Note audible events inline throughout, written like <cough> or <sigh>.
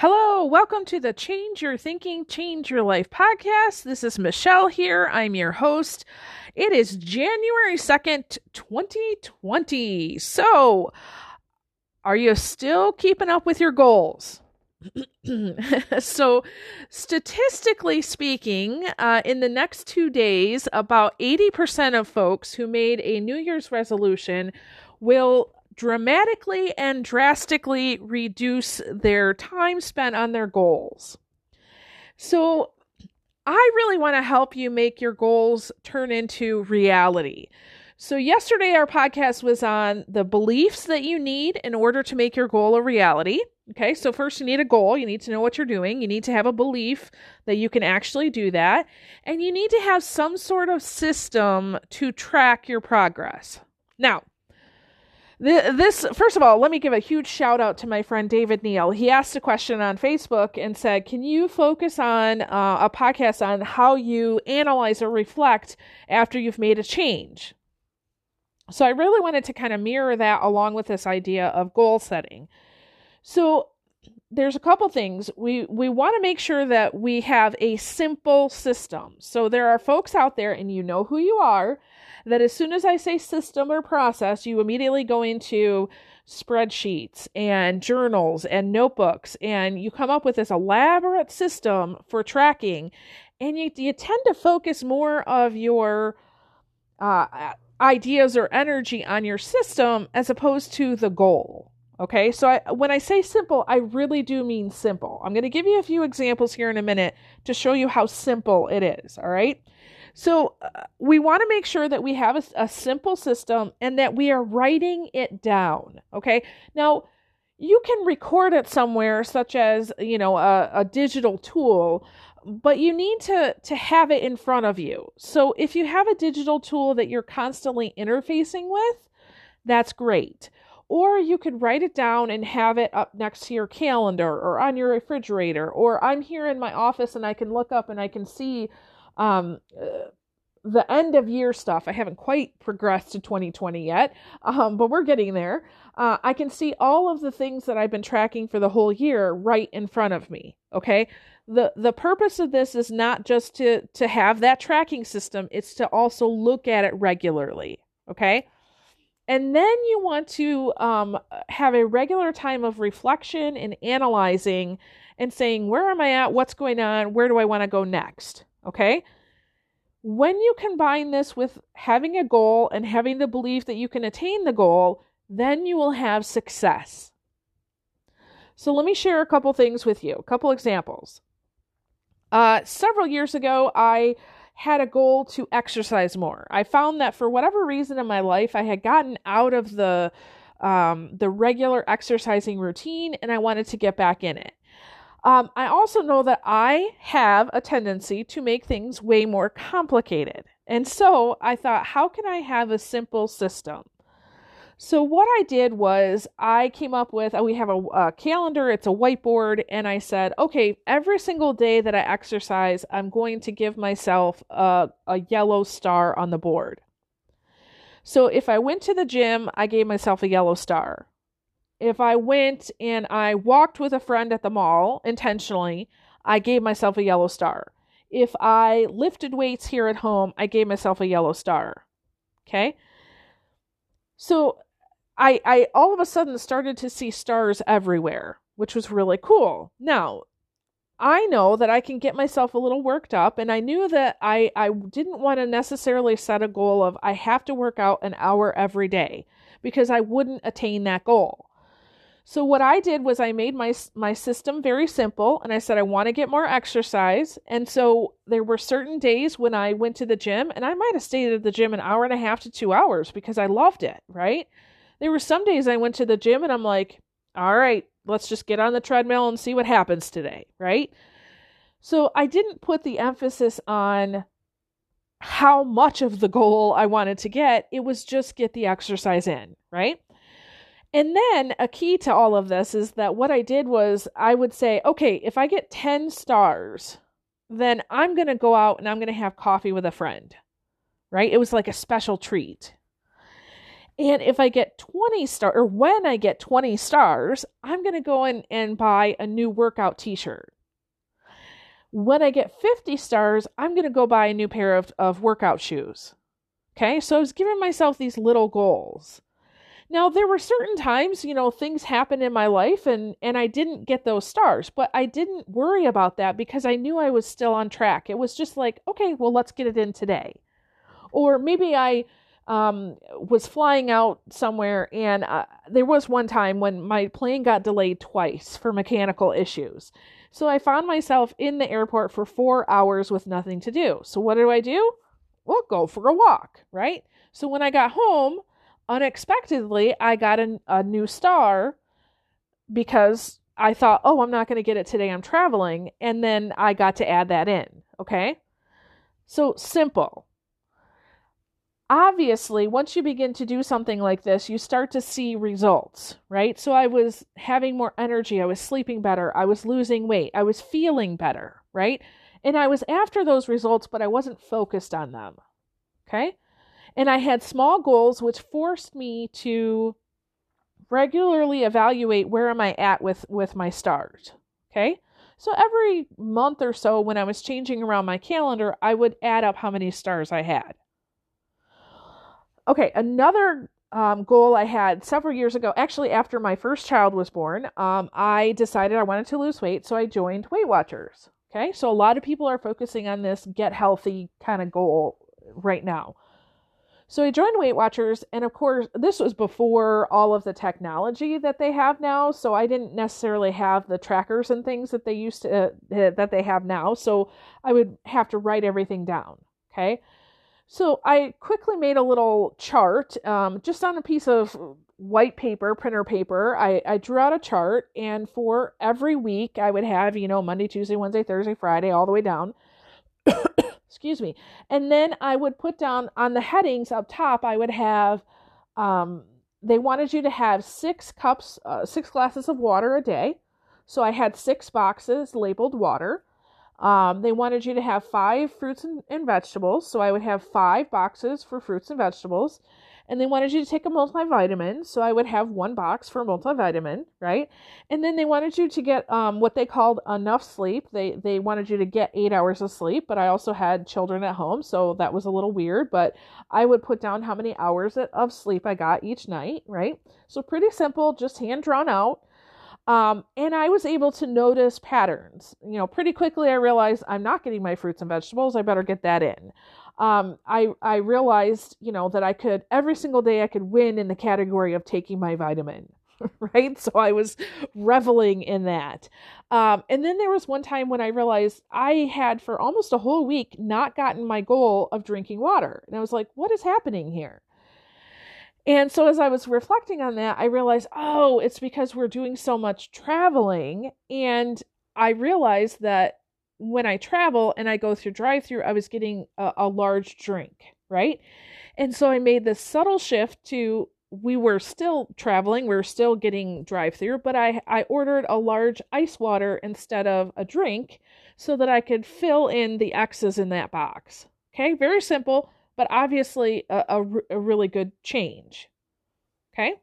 Hello, welcome to the Change Your Thinking, Change Your Life podcast. This is Michelle here. I'm your host. It is January 2nd, 2020. So, are you still keeping up with your goals? <clears throat> so, statistically speaking, uh, in the next two days, about 80% of folks who made a New Year's resolution will dramatically and drastically reduce their time spent on their goals. So, I really want to help you make your goals turn into reality. So, yesterday our podcast was on the beliefs that you need in order to make your goal a reality. Okay, so first you need a goal, you need to know what you're doing, you need to have a belief that you can actually do that, and you need to have some sort of system to track your progress. Now, this first of all let me give a huge shout out to my friend david neal. He asked a question on facebook and said can you focus on uh, a podcast on how you analyze or reflect after you've made a change? So i really wanted to kind of mirror that along with this idea of goal setting. So there's a couple things. We we want to make sure that we have a simple system. So there are folks out there and you know who you are that as soon as I say system or process, you immediately go into spreadsheets and journals and notebooks, and you come up with this elaborate system for tracking. And you, you tend to focus more of your uh, ideas or energy on your system as opposed to the goal. Okay, so I, when I say simple, I really do mean simple. I'm going to give you a few examples here in a minute to show you how simple it is. All right. So uh, we want to make sure that we have a, a simple system and that we are writing it down. Okay. Now, you can record it somewhere, such as you know a, a digital tool, but you need to to have it in front of you. So if you have a digital tool that you're constantly interfacing with, that's great. Or you could write it down and have it up next to your calendar or on your refrigerator. Or I'm here in my office and I can look up and I can see um, uh, the end of year stuff. I haven't quite progressed to 2020 yet, um, but we're getting there. Uh, I can see all of the things that I've been tracking for the whole year right in front of me. Okay. The, the purpose of this is not just to, to have that tracking system, it's to also look at it regularly. Okay. And then you want to um, have a regular time of reflection and analyzing and saying, where am I at? What's going on? Where do I want to go next? Okay. When you combine this with having a goal and having the belief that you can attain the goal, then you will have success. So let me share a couple things with you, a couple examples. Uh, several years ago, I had a goal to exercise more. I found that for whatever reason in my life, I had gotten out of the um, the regular exercising routine, and I wanted to get back in it. Um, I also know that I have a tendency to make things way more complicated. And so I thought, how can I have a simple system? So what I did was I came up with we have a, a, calendar, it's a whiteboard, and I said, okay, every single day that I exercise, I'm going to give myself a, a yellow star on the board. So if I went to the gym, I gave myself a yellow star if I went and I walked with a friend at the mall intentionally, I gave myself a yellow star. If I lifted weights here at home, I gave myself a yellow star. Okay? So I I all of a sudden started to see stars everywhere, which was really cool. Now, I know that I can get myself a little worked up and I knew that I I didn't want to necessarily set a goal of I have to work out an hour every day because I wouldn't attain that goal. So what I did was I made my my system very simple and I said I want to get more exercise. And so there were certain days when I went to the gym and I might have stayed at the gym an hour and a half to 2 hours because I loved it, right? There were some days I went to the gym and I'm like, "All right, let's just get on the treadmill and see what happens today," right? So I didn't put the emphasis on how much of the goal I wanted to get. It was just get the exercise in, right? And then a key to all of this is that what I did was I would say, okay, if I get 10 stars, then I'm going to go out and I'm going to have coffee with a friend. Right? It was like a special treat. And if I get 20 stars, or when I get 20 stars, I'm going to go in and buy a new workout t shirt. When I get 50 stars, I'm going to go buy a new pair of, of workout shoes. Okay, so I was giving myself these little goals. Now, there were certain times, you know, things happened in my life and and I didn't get those stars, but I didn't worry about that because I knew I was still on track. It was just like, okay, well, let's get it in today. Or maybe I um, was flying out somewhere, and uh, there was one time when my plane got delayed twice for mechanical issues. So I found myself in the airport for four hours with nothing to do. So what do I do? Well, go for a walk, right? So when I got home, unexpectedly, I got a, a new star because I thought, oh, I'm not going to get it today. I'm traveling. And then I got to add that in. Okay. So simple obviously, once you begin to do something like this, you start to see results, right? So I was having more energy, I was sleeping better, I was losing weight, I was feeling better, right? And I was after those results, but I wasn't focused on them. Okay? And I had small goals which forced me to regularly evaluate where am I at with with my stars. Okay? So every month or so when I was changing around my calendar, I would add up how many stars I had. Okay, another um, goal I had several years ago, actually after my first child was born, um, I decided I wanted to lose weight, so I joined Weight Watchers. Okay, so a lot of people are focusing on this get healthy kind of goal right now. So I joined Weight Watchers, and of course, this was before all of the technology that they have now. So I didn't necessarily have the trackers and things that they used to uh, that they have now. So I would have to write everything down. Okay, so I quickly made a little chart um, just on a piece of white paper, printer paper. I, I drew out a chart, and for every week, I would have, you know, Monday, Tuesday, Wednesday, Thursday, Friday, all the way down. Excuse me. And then I would put down on the headings up top, I would have, um, they wanted you to have six cups, uh, six glasses of water a day. So I had six boxes labeled water. Um, they wanted you to have five fruits and, and, vegetables. So I would have five boxes for fruits and vegetables. And they wanted you to take a multivitamin. So I would have one box for multivitamin, right? And then they wanted you to get um, what they called enough sleep. They, they wanted you to get eight hours of sleep, but I also had children at home. So that was a little weird. But I would put down how many hours of sleep I got each night, right? So pretty simple, just hand drawn out. Um, and I was able to notice patterns. You know, pretty quickly I realized I'm not getting my fruits and vegetables. I better get that in. Um, I I realized, you know, that I could every single day I could win in the category of taking my vitamin. <laughs> Right, so I was reveling in that. Um, and then there was one time when I realized I had for almost a whole week not gotten my goal of drinking water, and I was like, "What is happening here?" And so as I was reflecting on that, I realized, oh, it's because we're doing so much traveling. And I realized that when I travel and I go through drive through, I was getting a, a, large drink, right? And so I made this subtle shift to we were still traveling, we were still getting drive through, but I, I ordered a large ice water instead of a drink so that I could fill in the X's in that box. Okay, very simple but obviously a, a, a really good change. Okay.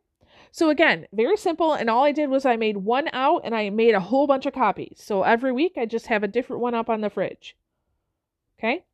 So again, very simple. And all I did was I made one out and I made a whole bunch of copies. So every week I just have a different one up on the fridge. Okay.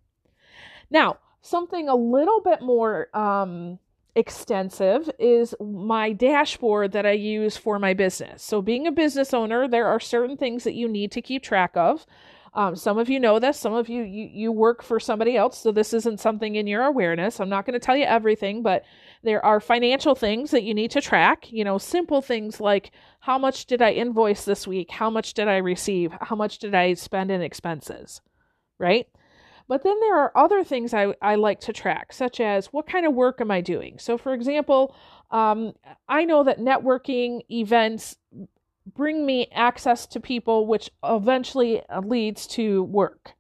Now, something a little bit more um, extensive is my dashboard that I use for my business. So, being a business owner, there are certain things that you need to keep track of. Um, some of you know this. Some of you, you you work for somebody else, so this isn't something in your awareness. I'm not going to tell you everything, but there are financial things that you need to track. You know, simple things like how much did I invoice this week? How much did I receive? How much did I spend in expenses? Right? But then there are other things I, I like to track, such as what kind of work am I doing? So, for example, um, I know that networking events bring me access to people, which eventually uh, leads to work.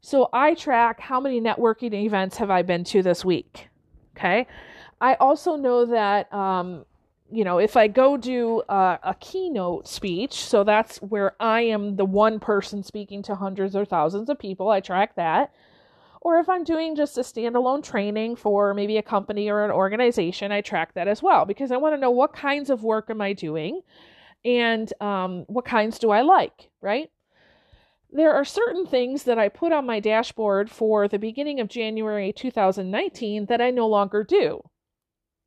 So I track how many networking events have I been to this week. Okay. I also know that, um, you know, if I go do a, a keynote speech, so that's where I am the one person speaking to hundreds or thousands of people, I track that. Or if I'm doing just a standalone training for maybe a company or an organization, I track that as well because I want to know what kinds of work am I doing and um, what kinds do I like, right? There are certain things that I put on my dashboard for the beginning of January 2019 that I no longer do.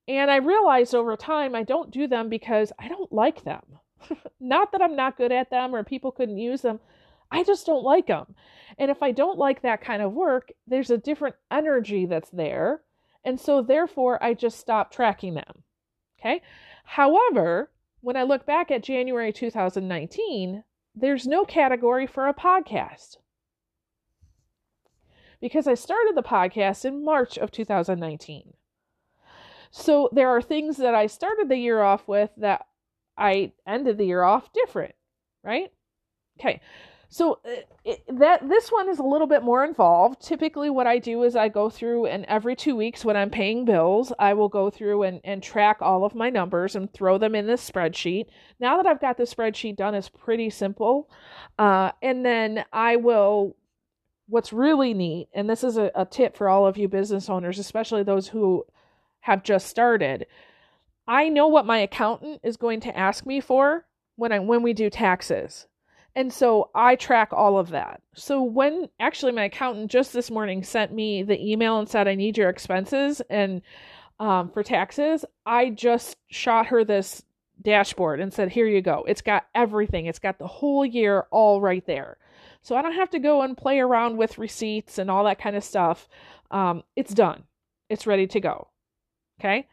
And I realized over time I don't do them because I don't like them. <laughs> not that I'm not good at them or people couldn't use them. I just don't like them. And if I don't like that kind of work, there's a different energy that's there. And so therefore, I just stop tracking them. Okay. However, when I look back at January 2019, there's no category for a podcast. Because I started the podcast in March of 2019. So there are things that I started the year off with that I ended the year off different, right? Okay. So uh, it, that this one is a little bit more involved. Typically, what I do is I go through and every two weeks when I'm paying bills, I will go through and, and track all of my numbers and throw them in this spreadsheet. Now that I've got the spreadsheet done, it's pretty simple. Uh, and then I will. What's really neat, and this is a, a tip for all of you business owners, especially those who have just started. I know what my accountant is going to ask me for when I when we do taxes. And so I track all of that. So when actually my accountant just this morning sent me the email and said I need your expenses and um, for taxes, I just shot her this dashboard and said, "Here you go. It's got everything. It's got the whole year all right there." So I don't have to go and play around with receipts and all that kind of stuff. Um, it's done. It's ready to go. Okay.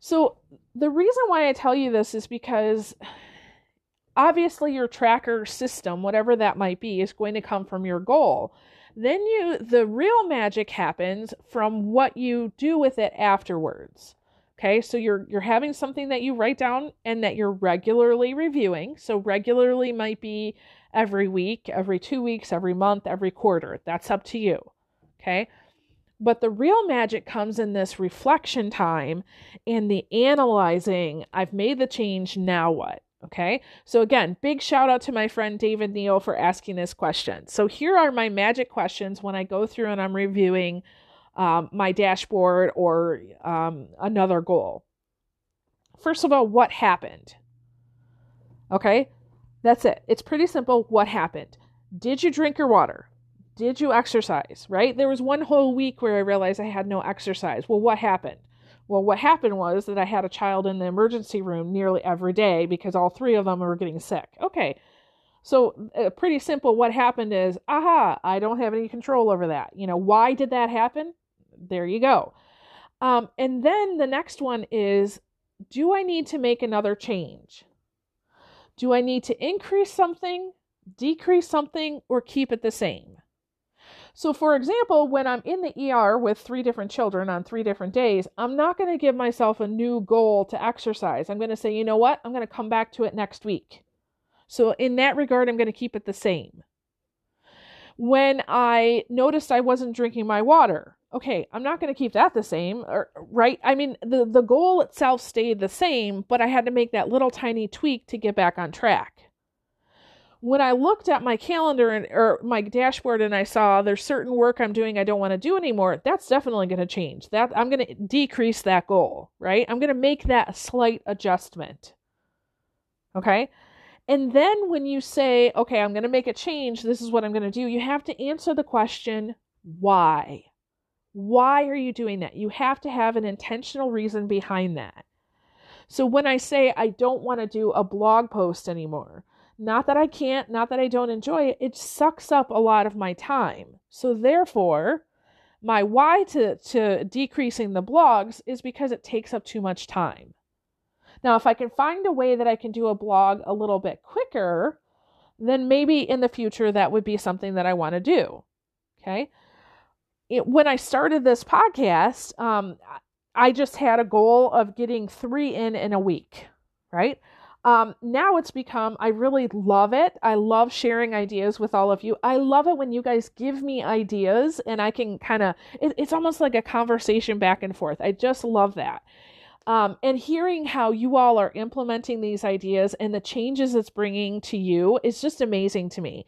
So the reason why I tell you this is because obviously your tracker system, whatever that might be, is going to come from your goal. Then you the real magic happens from what you do with it afterwards. Okay? So you're you're having something that you write down and that you're regularly reviewing. So regularly might be every week, every 2 weeks, every month, every quarter. That's up to you. Okay? But the real magic comes in this reflection time and the analyzing. I've made the change, now what? Okay, so again, big shout out to my friend David Neal for asking this question. So here are my magic questions when I go through and I'm reviewing um, my dashboard or um, another goal. First of all, what happened? Okay, that's it. It's pretty simple. What happened? Did you drink your water? Did you exercise? Right? There was one whole week where I realized I had no exercise. Well, what happened? Well, what happened was that I had a child in the emergency room nearly every day because all three of them were getting sick. Okay. So, uh, pretty simple. What happened is, aha, I don't have any control over that. You know, why did that happen? There you go. Um, and then the next one is, do I need to make another change? Do I need to increase something, decrease something, or keep it the same? So, for example, when I'm in the ER with three different children on three different days, I'm not going to give myself a new goal to exercise. I'm going to say, you know what? I'm going to come back to it next week. So, in that regard, I'm going to keep it the same. When I noticed I wasn't drinking my water, okay, I'm not going to keep that the same, or, right? I mean, the, the goal itself stayed the same, but I had to make that little tiny tweak to get back on track when I looked at my calendar and or my dashboard and I saw there's certain work I'm doing I don't want to do anymore, that's definitely going to change. That I'm going to decrease that goal, right? I'm going to make that slight adjustment. Okay? And then when you say, okay, I'm going to make a change, this is what I'm going to do, you have to answer the question, why? Why are you doing that? You have to have an intentional reason behind that. So when I say I don't want to do a blog post anymore, not that I can't, not that I don't enjoy it, it sucks up a lot of my time. So therefore, my why to, to decreasing the blogs is because it takes up too much time. Now, if I can find a way that I can do a blog a little bit quicker, then maybe in the future that would be something that I want to do. Okay. It, when I started this podcast, um, I just had a goal of getting three in in a week, right? Um, now it's become, I really love it. I love sharing ideas with all of you. I love it when you guys give me ideas and I can kind of, it, it's almost like a conversation back and forth. I just love that. Um, and hearing how you all are implementing these ideas and the changes it's bringing to you is just amazing to me.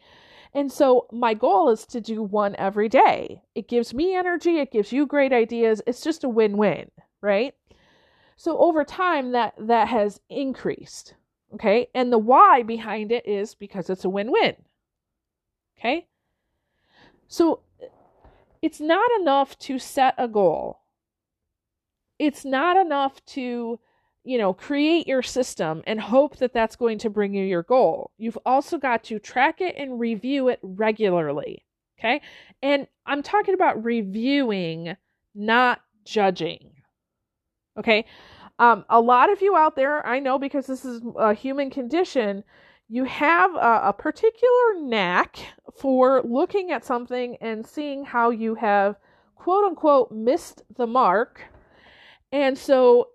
And so my goal is to do one every day. It gives me energy, it gives you great ideas. It's just a win-win, right? So over time that that has increased. Okay? And the why behind it is because it's a win-win. Okay? So it's not enough to set a goal. It's not enough to you know, create your system and hope that that's going to bring you your goal. You've also got to track it and review it regularly. Okay. And I'm talking about reviewing, not judging. Okay. Um, a lot of you out there, I know because this is a human condition, you have a, a particular knack for looking at something and seeing how you have quote unquote missed the mark. And so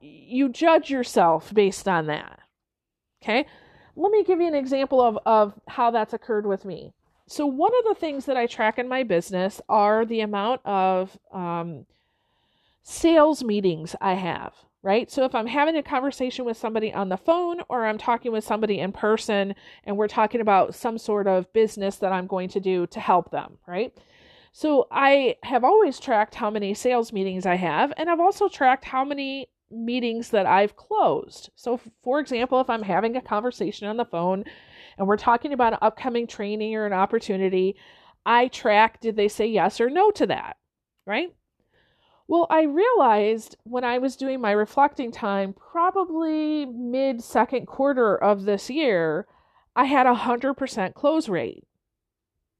you judge yourself based on that. Okay? Let me give you an example of, of how that's occurred with me. So, one of the things that I track in my business are the amount of um, sales meetings I have, right? So, if I'm having a conversation with somebody on the phone or I'm talking with somebody in person and we're talking about some sort of business that I'm going to do to help them, right? So, I have always tracked how many sales meetings I have, and I've also tracked how many meetings that I've closed. So, for example, if I'm having a conversation on the phone and we're talking about an upcoming training or an opportunity, I track did they say yes or no to that, right? Well, I realized when I was doing my reflecting time, probably mid second quarter of this year, I had a 100% close rate.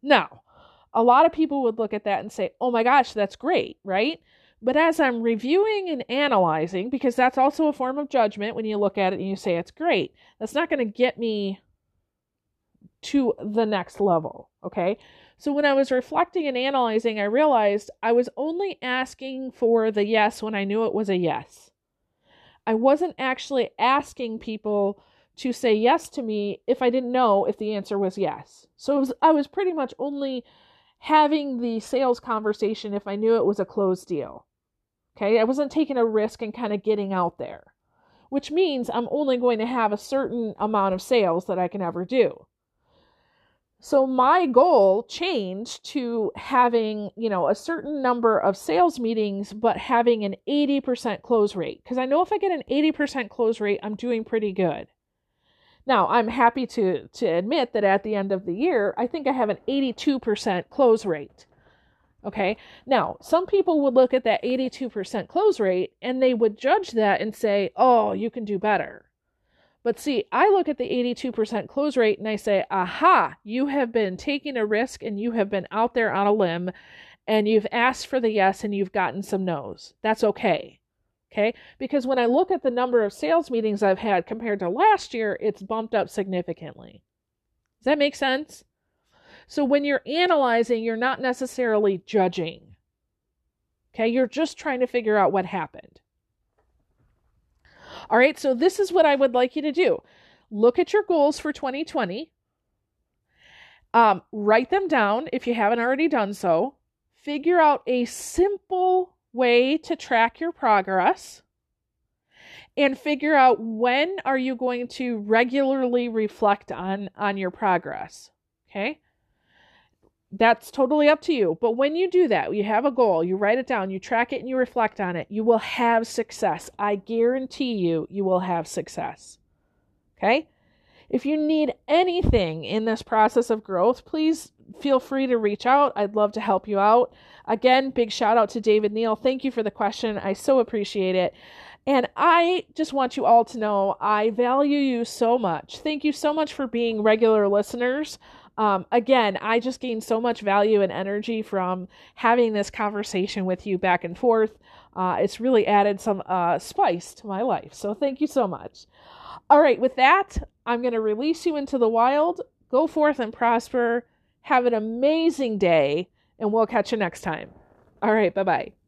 Now, a lot of people would look at that and say, oh my gosh, that's great, right? But as I'm reviewing and analyzing, because that's also a form of judgment when you look at it and you say it's great, that's not going to get me to the next level. Okay. So when I was reflecting and analyzing, I realized I was only asking for the yes when I knew it was a yes. I wasn't actually asking people to say yes to me if I didn't know if the answer was yes. So was, I was pretty much only having the sales conversation if I knew it was a closed deal. Okay, I wasn't taking a risk and kind of getting out there, which means I'm only going to have a certain amount of sales that I can ever do. So my goal changed to having, you know, a certain number of sales meetings, but having an 80% close rate. Because I know if I get an 80% close rate, I'm doing pretty good. Now, I'm happy to, to admit that at the end of the year, I think I have an 82% close rate. Okay. Now, some people would look at that 82% close rate and they would judge that and say, oh, you can do better. But see, I look at the 82% close rate and I say, aha, you have been taking a risk and you have been out there on a limb and you've asked for the yes and you've gotten some no's. That's okay. Okay. Because when I look at the number of sales meetings I've had compared to last year, it's bumped up significantly. Does that make sense? So when you're analyzing, you're not necessarily judging. Okay, you're just trying to figure out what happened. All right, so this is what I would like you to do. Look at your goals for 2020, um, write them down if you haven't already done so, figure out a simple way to track your progress. And figure out when are you going to regularly reflect on on your progress okay that's totally up to you. But when you do that, you have a goal, you write it down, you track it, and you reflect on it, you will have success. I guarantee you, you will have success. Okay? If you need anything in this process of growth, please feel free to reach out. I'd love to help you out. Again, big shout out to David Neal. Thank you for the question. I so appreciate it. And I just want you all to know I value you so much. Thank you so much for being regular listeners. Um, again, I just gained so much value and energy from having this conversation with you back and forth. Uh, it's really added some uh, spice to my life. So thank you so much. All right, with that, I'm going to release you into the wild. Go forth and prosper. Have an amazing day, and we'll catch you next time. All right, bye bye.